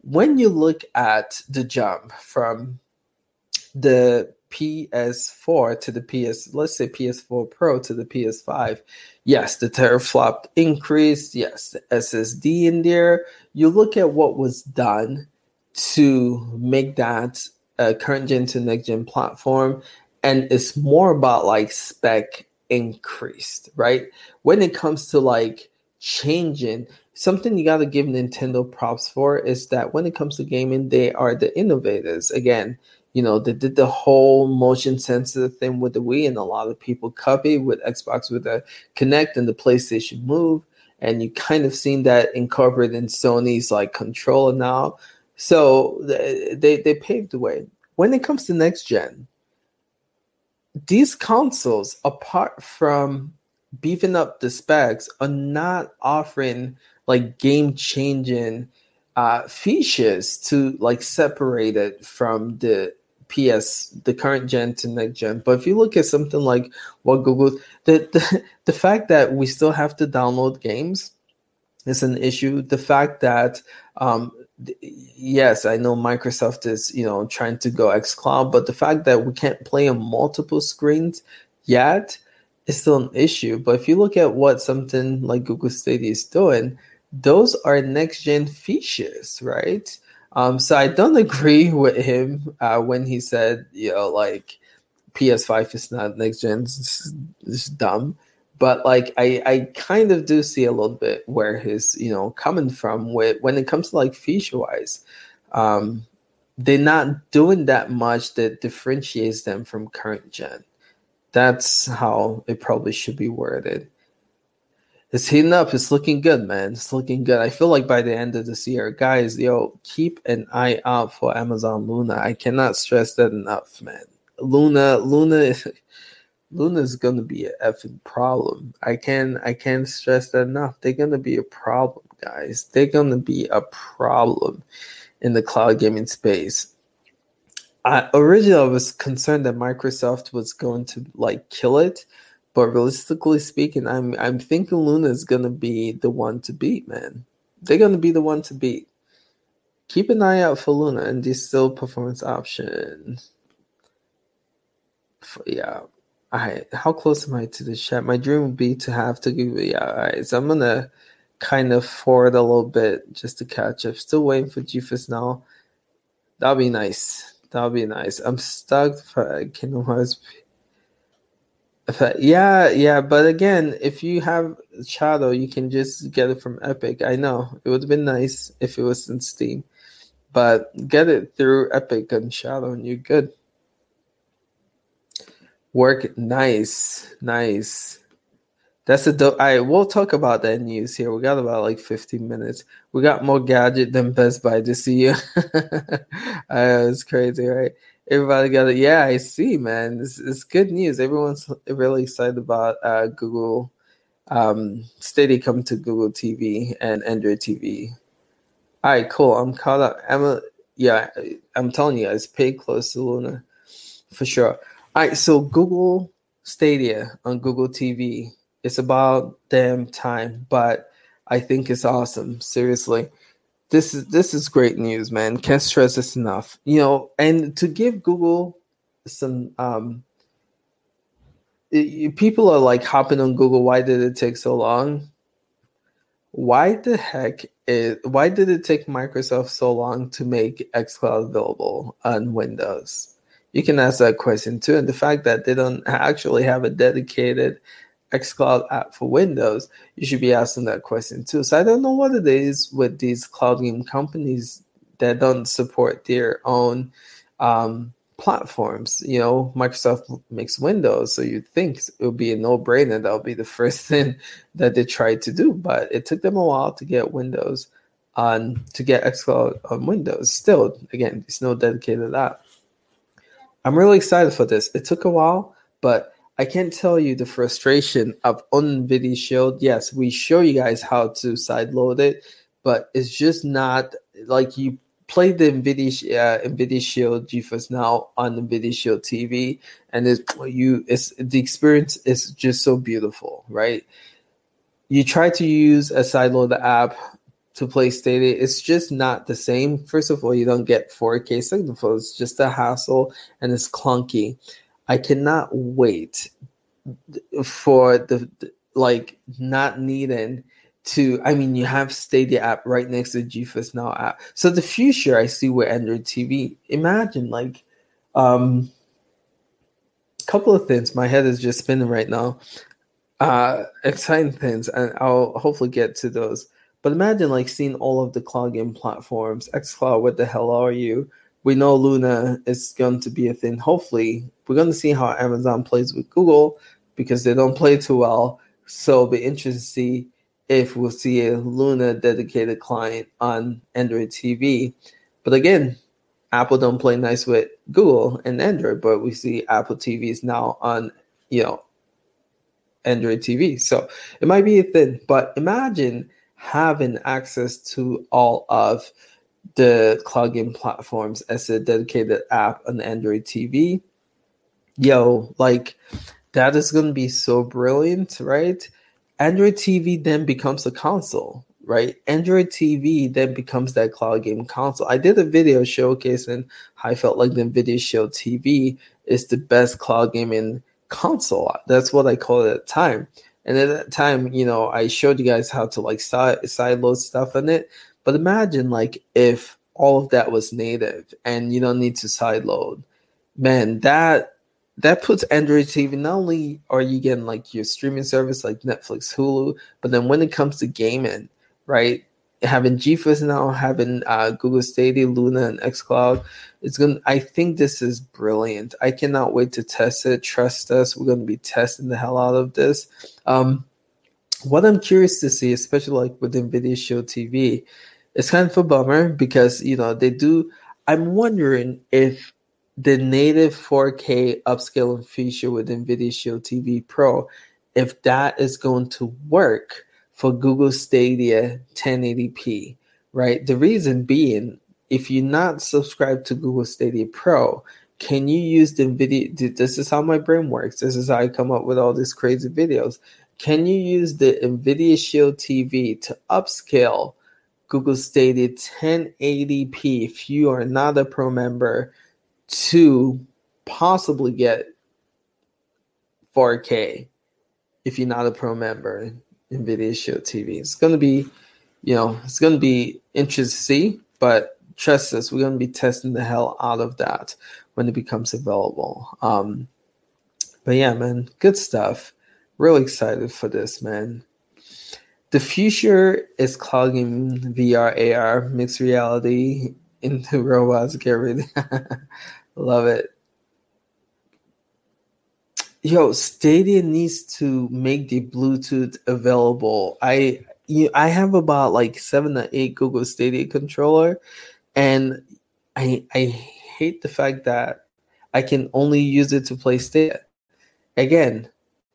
When you look at the jump from the PS4 to the PS, let's say PS4 Pro to the PS5, yes, the teraflop increased. Yes, the SSD in there. You look at what was done to make that a current gen to next gen platform, and it's more about like spec increased, right? When it comes to like changing, something you got to give Nintendo props for is that when it comes to gaming, they are the innovators. Again, You know, they did the whole motion sensor thing with the Wii, and a lot of people copied with Xbox with the Kinect and the PlayStation Move. And you kind of seen that incorporated in Sony's like controller now. So they they paved the way. When it comes to next gen, these consoles, apart from beefing up the specs, are not offering like game changing uh, features to like separate it from the PS, the current gen to next gen. But if you look at something like what Google, the, the, the fact that we still have to download games is an issue. The fact that, um, yes, I know Microsoft is, you know, trying to go X Cloud, but the fact that we can't play on multiple screens yet is still an issue. But if you look at what something like Google Stadia is doing, those are next gen features, right? Um, so I don't agree with him uh, when he said, you know, like PS5 is not next gen. It's, it's dumb. But like I, I kind of do see a little bit where he's, you know, coming from with when it comes to like feature wise. Um, they're not doing that much that differentiates them from current gen. That's how it probably should be worded it's heating up. It's looking good, man. It's looking good. I feel like by the end of this year, guys, yo, keep an eye out for Amazon Luna. I cannot stress that enough, man. Luna, Luna, Luna is gonna be an effing problem. I can I can't stress that enough. They're gonna be a problem, guys. They're gonna be a problem in the cloud gaming space. I originally I was concerned that Microsoft was going to like kill it but realistically speaking, I'm I'm thinking Luna is gonna be the one to beat, man. They're gonna be the one to beat. Keep an eye out for Luna and these still performance options. For, yeah. Alright, how close am I to the chat? My dream would be to have to give yeah, alright. So I'm gonna kind of forward a little bit just to catch up. Still waiting for GeForce now. That'll be nice. That'll be nice. I'm stuck for Kingdom Hearts yeah, yeah, but again, if you have Shadow, you can just get it from Epic. I know it would have been nice if it was in Steam, but get it through Epic and Shadow, and you're good. Work nice, nice. That's a dope. I we'll talk about that news here. We got about like 15 minutes. We got more gadget than Best Buy to see you. uh, it's crazy, right? Everybody got it. Yeah, I see, man. It's, it's good news. Everyone's really excited about uh, Google um, Stadia coming to Google TV and Android TV. All right, cool. I'm caught up. I'm a, yeah, I'm telling you guys, pay close to Luna for sure. All right, so Google Stadia on Google TV. It's about damn time, but I think it's awesome. Seriously this is this is great news, man. Can't stress this enough. You know, and to give Google some um it, people are like hopping on Google. Why did it take so long? Why the heck is why did it take Microsoft so long to make xCloud available on Windows? You can ask that question too. And the fact that they don't actually have a dedicated xCloud app for Windows, you should be asking that question too. So I don't know what it is with these cloud game companies that don't support their own um, platforms. You know, Microsoft makes Windows, so you'd think it would be a no-brainer. That'll be the first thing that they tried to do, but it took them a while to get Windows on to get xCloud on Windows. Still, again, it's no dedicated app. I'm really excited for this. It took a while, but I can't tell you the frustration of on NVIDIA Shield. Yes, we show you guys how to sideload it, but it's just not like you play the NVIDIA uh, NVIDIA Shield GeForce Now on NVIDIA Shield TV, and it's you it's the experience is just so beautiful, right? You try to use a sideload app to play Stadia, it's just not the same. First of all, you don't get 4K. signal all, it's just a hassle and it's clunky. I cannot wait for the, the like not needing to I mean you have Stadia app right next to GeForce Now app. So the future I see with Android TV. Imagine like um couple of things. My head is just spinning right now. Uh exciting things and I'll hopefully get to those. But imagine like seeing all of the cloud game platforms, xCloud, what the hell are you? we know Luna is going to be a thing. Hopefully, we're going to see how Amazon plays with Google because they don't play too well. So it'll be interesting to see if we'll see a Luna dedicated client on Android TV. But again, Apple don't play nice with Google and Android, but we see Apple TVs now on, you know, Android TV. So it might be a thing, but imagine having access to all of the game platforms as a dedicated app on Android TV. Yo, like that is going to be so brilliant, right? Android TV then becomes a console, right? Android TV then becomes that cloud game console. I did a video showcasing how I felt like the NVIDIA Shield TV is the best cloud gaming console. That's what I called it at the time. And at that time, you know, I showed you guys how to like side side load stuff in it. But imagine like if all of that was native and you don't need to side load. Man, that that puts Android TV not only are you getting like your streaming service like Netflix, Hulu, but then when it comes to gaming, right? Having GeForce now, having uh, Google Stadia, Luna, and XCloud, it's gonna. I think this is brilliant. I cannot wait to test it. Trust us, we're gonna be testing the hell out of this. Um, what I'm curious to see, especially like with NVIDIA Shield TV, it's kind of a bummer because you know they do. I'm wondering if the native 4K upscaling feature with NVIDIA Shield TV Pro, if that is going to work for Google Stadia 1080p, right? The reason being, if you're not subscribed to Google Stadia Pro, can you use the NVIDIA? This is how my brain works. This is how I come up with all these crazy videos. Can you use the NVIDIA Shield TV to upscale Google Stadia 1080p if you are not a pro member? To possibly get 4K if you're not a pro member in NVIDIA Shield TV. It's going to be, you know, it's going to be interesting to see, but trust us, we're going to be testing the hell out of that when it becomes available. Um, but yeah, man, good stuff. Really excited for this, man. The future is clogging VR, AR, mixed reality into robots. Get ready. Love it. Yo, Stadia needs to make the Bluetooth available. I you, I have about like seven to eight Google Stadia controller, and I I hate the fact that I can only use it to play Stadia. Again,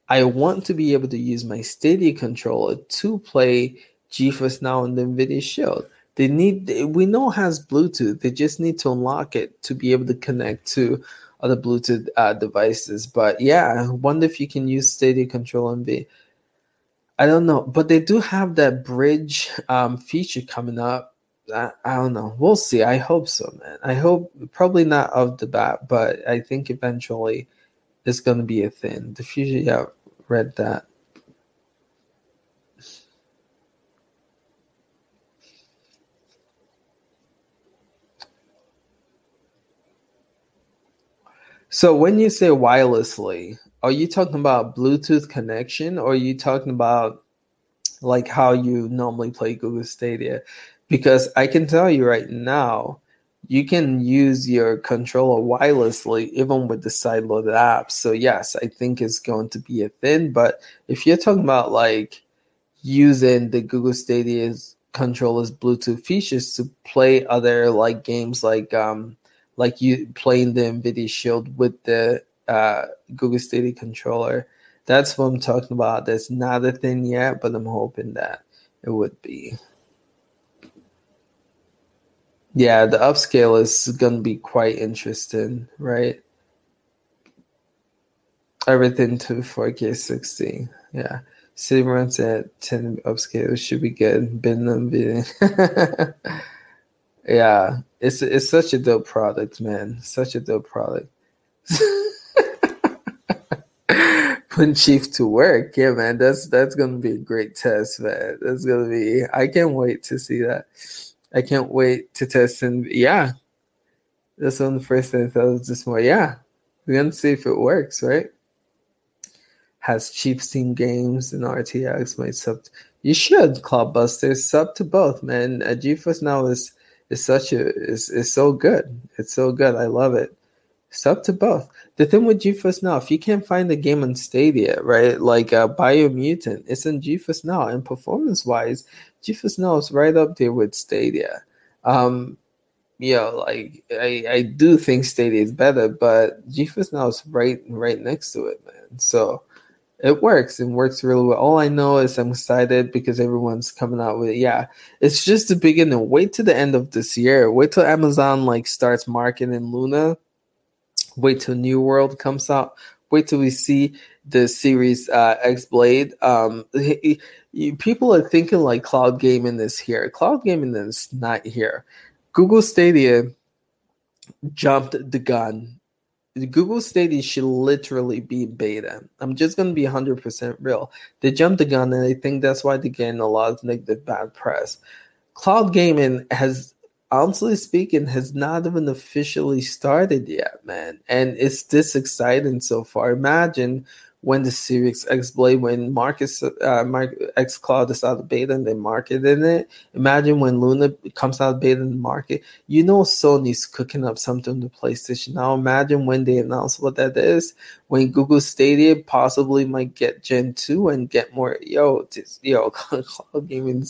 I want to be able to use my Stadia controller to play GeForce Now and the NVIDIA Shield. They need we know has Bluetooth. They just need to unlock it to be able to connect to other Bluetooth uh, devices. But yeah, I wonder if you can use Stadia Control MV. I don't know, but they do have that bridge um, feature coming up. I, I, don't know. We'll see. I hope so, man. I hope probably not of the bat, but I think eventually it's going to be a thing. The future, yeah, read that. So when you say wirelessly, are you talking about Bluetooth connection or are you talking about like how you normally play Google Stadia? Because I can tell you right now, you can use your controller wirelessly even with the sideloaded apps. So yes, I think it's going to be a thing. But if you're talking about like using the Google Stadia's controller's Bluetooth features to play other like games like um like you playing the NVIDIA Shield with the uh, Google Stadia controller. That's what I'm talking about. That's not a thing yet, but I'm hoping that it would be. Yeah, the upscale is going to be quite interesting, right? Everything to 4K 60. Yeah. City runs at 10 upscale should be good. Been NVIDIA. yeah, it's it's such a dope product, man. Such a dope product. Putting Chief to work, yeah, man. That's that's gonna be a great test, man. That's gonna be. I can't wait to see that. I can't wait to test and yeah, that's one of the first things I thought was just more. Yeah, we're gonna see if it works, right? Has cheap Steam games and RTX might sub. You should Cloudbuster sub to both, man. Uh, GeForce Now is is such a is is so good. It's so good. I love it. It's up to both. The thing with GeForce Now, if you can't find the game on Stadia, right, like uh, Biomutant, it's in GeForce Now, and performance wise, GeForce Now is right up there with Stadia. Um, you know, like I, I do think Stadia is better, but GeForce Now is right right next to it, man. So it works and works really well. All I know is I'm excited because everyone's coming out with it. Yeah, it's just the beginning. Wait till the end of this year. Wait till Amazon like starts marketing Luna. Wait till New World comes out. Wait till we see the series uh, X Blade. Um, people are thinking like cloud gaming is here. Cloud gaming is not here. Google Stadia jumped the gun. Google Stadia should literally be beta. I'm just gonna be 100% real. They jumped the gun, and I think that's why they're getting a lot of negative bad press. Cloud gaming has, honestly speaking, has not even officially started yet, man. And it's this exciting so far. Imagine when the Series X Blade, when Marcus uh, Mark, X Cloud is out of beta and they marketed it. Imagine when Luna comes out of beta in the market. You know Sony's cooking up something to PlayStation. Now imagine when they announce what that is. When Google Stadia possibly might get Gen 2 and get more yo, yo, cloud gaming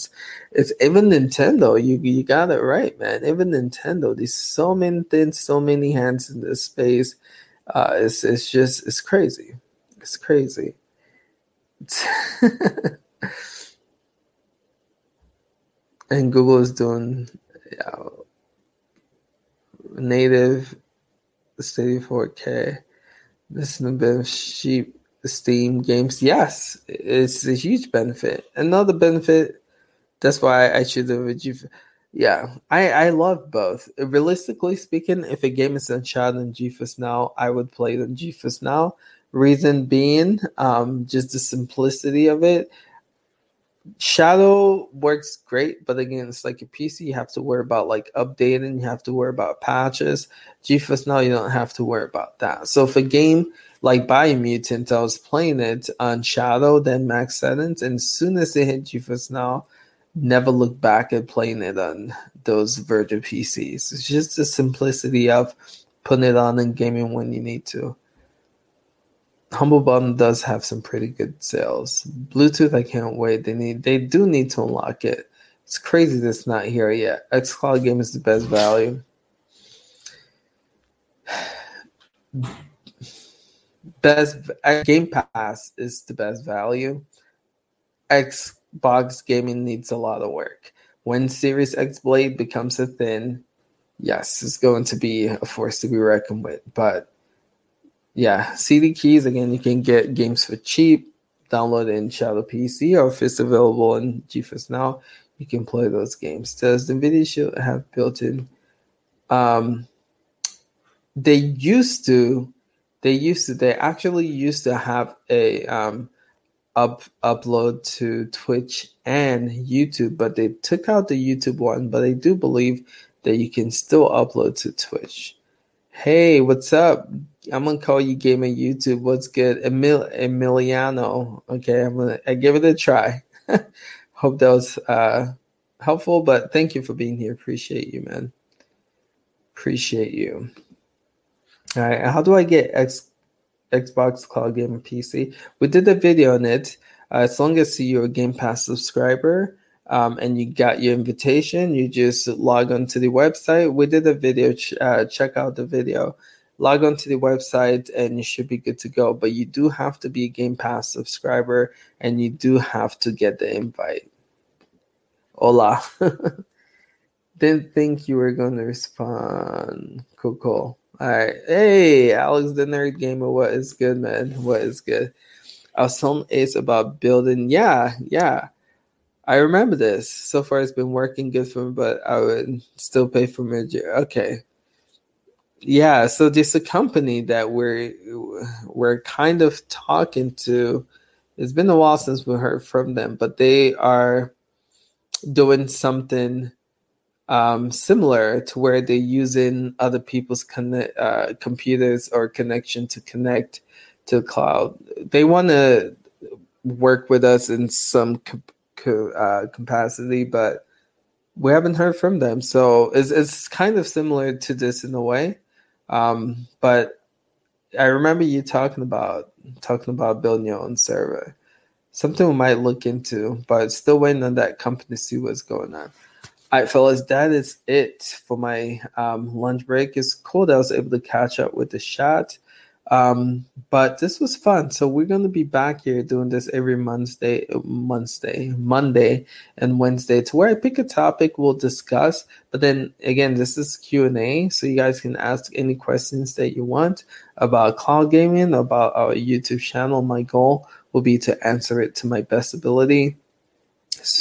it's even Nintendo. You you got it right, man. Even Nintendo. There's so many things, so many hands in this space. Uh, it's it's just it's crazy. It's crazy. and Google is doing yeah, native Stadia 4K. This is a bit of cheap Steam games. Yes, it's a huge benefit. Another benefit. That's why I should have. Yeah, I I love both. Realistically speaking, if a game is unshot in GeForce Now, I would play on GeForce Now Reason being, um, just the simplicity of it. Shadow works great, but again, it's like a PC. You have to worry about like updating. You have to worry about patches. GeForce Now, you don't have to worry about that. So if a game like Biomutant, I was playing it on Shadow, then max settings, and as soon as it hit GeForce Now, never look back at playing it on those Virgin PCs. It's just the simplicity of putting it on and gaming when you need to. Humble Bundle does have some pretty good sales. Bluetooth, I can't wait. They need they do need to unlock it. It's crazy that's not here yet. XCloud game is the best value. Best uh, Game Pass is the best value. Xbox gaming needs a lot of work. When Series X Blade becomes a thing, yes, it's going to be a force to be reckoned with. But yeah, CD keys again. You can get games for cheap. Download in Shadow PC, or if it's available in GeForce Now, you can play those games. Does the video should have built-in? Um, they used to. They used to. They actually used to have a um, up upload to Twitch and YouTube, but they took out the YouTube one. But I do believe that you can still upload to Twitch. Hey, what's up? I'm gonna call you Gamer YouTube. What's good, Emil Emiliano? Okay, I'm gonna I give it a try. Hope that was uh, helpful, but thank you for being here. Appreciate you, man. Appreciate you. All right, how do I get X Xbox Cloud Gamer PC? We did a video on it. Uh, as long as you're a Game Pass subscriber, um, and you got your invitation, you just log on to the website. We did a video. Ch- uh, check out the video log on to the website and you should be good to go. But you do have to be a Game Pass subscriber and you do have to get the invite. Hola. Didn't think you were going to respond. Cool, cool. All right. Hey, Alex the Nerd Gamer. What is good, man? What is good? I was telling Ace about building. Yeah, yeah. I remember this. So far, it's been working good for me, but I would still pay for my. Okay yeah, so a company that we're we're kind of talking to. It's been a while since we heard from them, but they are doing something um, similar to where they're using other people's uh, computers or connection to connect to the cloud. They want to work with us in some co- uh, capacity, but we haven't heard from them. So it's it's kind of similar to this in a way. Um, but I remember you talking about talking about building your own server. Something we might look into, but still waiting on that company to see what's going on. All right, fellas, that is it for my um, lunch break. It's cool that I was able to catch up with the shot. Um, but this was fun. So we're gonna be back here doing this every Monday, Monday, Monday, and Wednesday to where I pick a topic we'll discuss. But then again, this is Q and A, so you guys can ask any questions that you want about cloud gaming, about our YouTube channel. My goal will be to answer it to my best ability.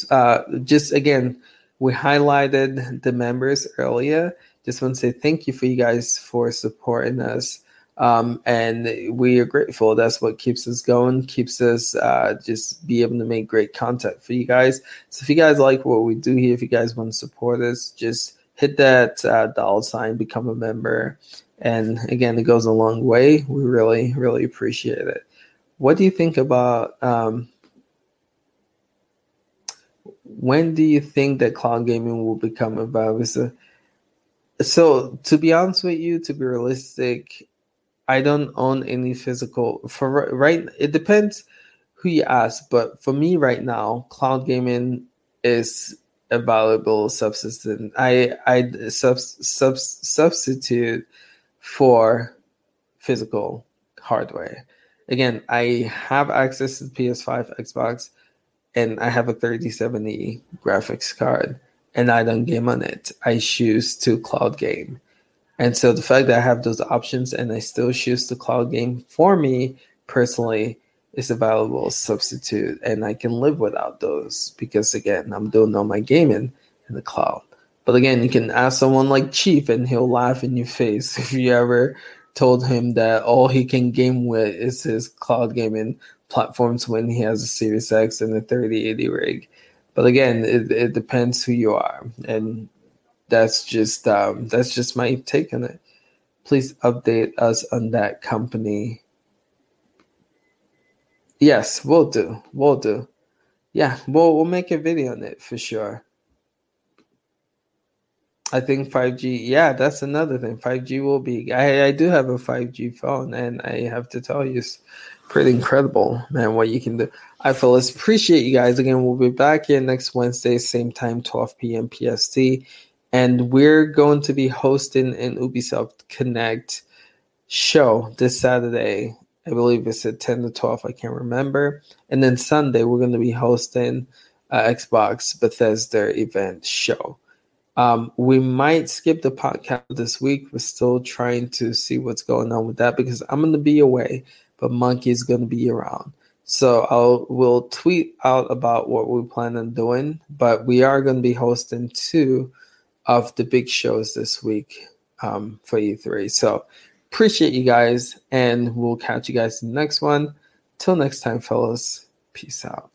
Uh, just again, we highlighted the members earlier. Just want to say thank you for you guys for supporting us um, and we are grateful. That's what keeps us going, keeps us uh, just be able to make great content for you guys. So if you guys like what we do here, if you guys want to support us, just hit that uh, dollar sign, become a member. And again, it goes a long way. We really, really appreciate it. What do you think about um, when do you think that cloud gaming will become a viable? So, to be honest with you, to be realistic, I don't own any physical for right. It depends who you ask, but for me right now, cloud gaming is a valuable subsistence. I I sub, sub, substitute for physical hardware. Again, I have access to PS5, Xbox, and I have a 3070 graphics card, and I don't game on it. I choose to cloud game. And so the fact that I have those options and I still choose the cloud game for me personally is a valuable substitute. And I can live without those because, again, I'm doing all my gaming in the cloud. But again, you can ask someone like Chief and he'll laugh in your face if you ever told him that all he can game with is his cloud gaming platforms when he has a Series X and a 3080 rig. But again, it, it depends who you are. And that's just um, that's just my take on it. Please update us on that company. Yes, we'll do. We'll do. Yeah, we'll we'll make a video on it for sure. I think 5G, yeah, that's another thing. 5G will be. I, I do have a 5G phone, and I have to tell you, it's pretty incredible, man, what you can do. I fellas appreciate you guys. Again, we'll be back here next Wednesday, same time, 12 p.m. PST and we're going to be hosting an Ubisoft Connect show this Saturday. I believe it's at 10 to 12, I can't remember. And then Sunday, we're going to be hosting uh, Xbox Bethesda event show. Um, we might skip the podcast this week. We're still trying to see what's going on with that because I'm going to be away, but Monkey is going to be around. So I'll we'll tweet out about what we plan on doing, but we are going to be hosting two of the big shows this week um, for E3. So appreciate you guys, and we'll catch you guys in the next one. Till next time, fellas. Peace out.